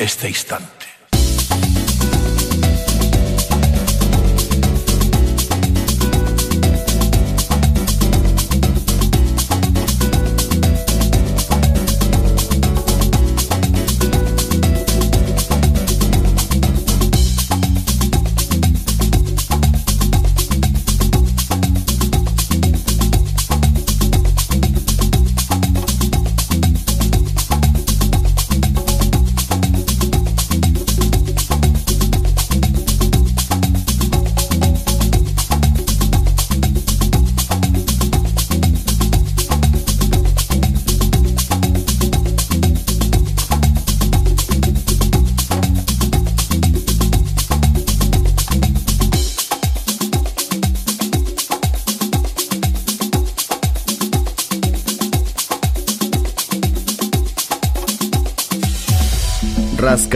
este instante.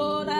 Oro mi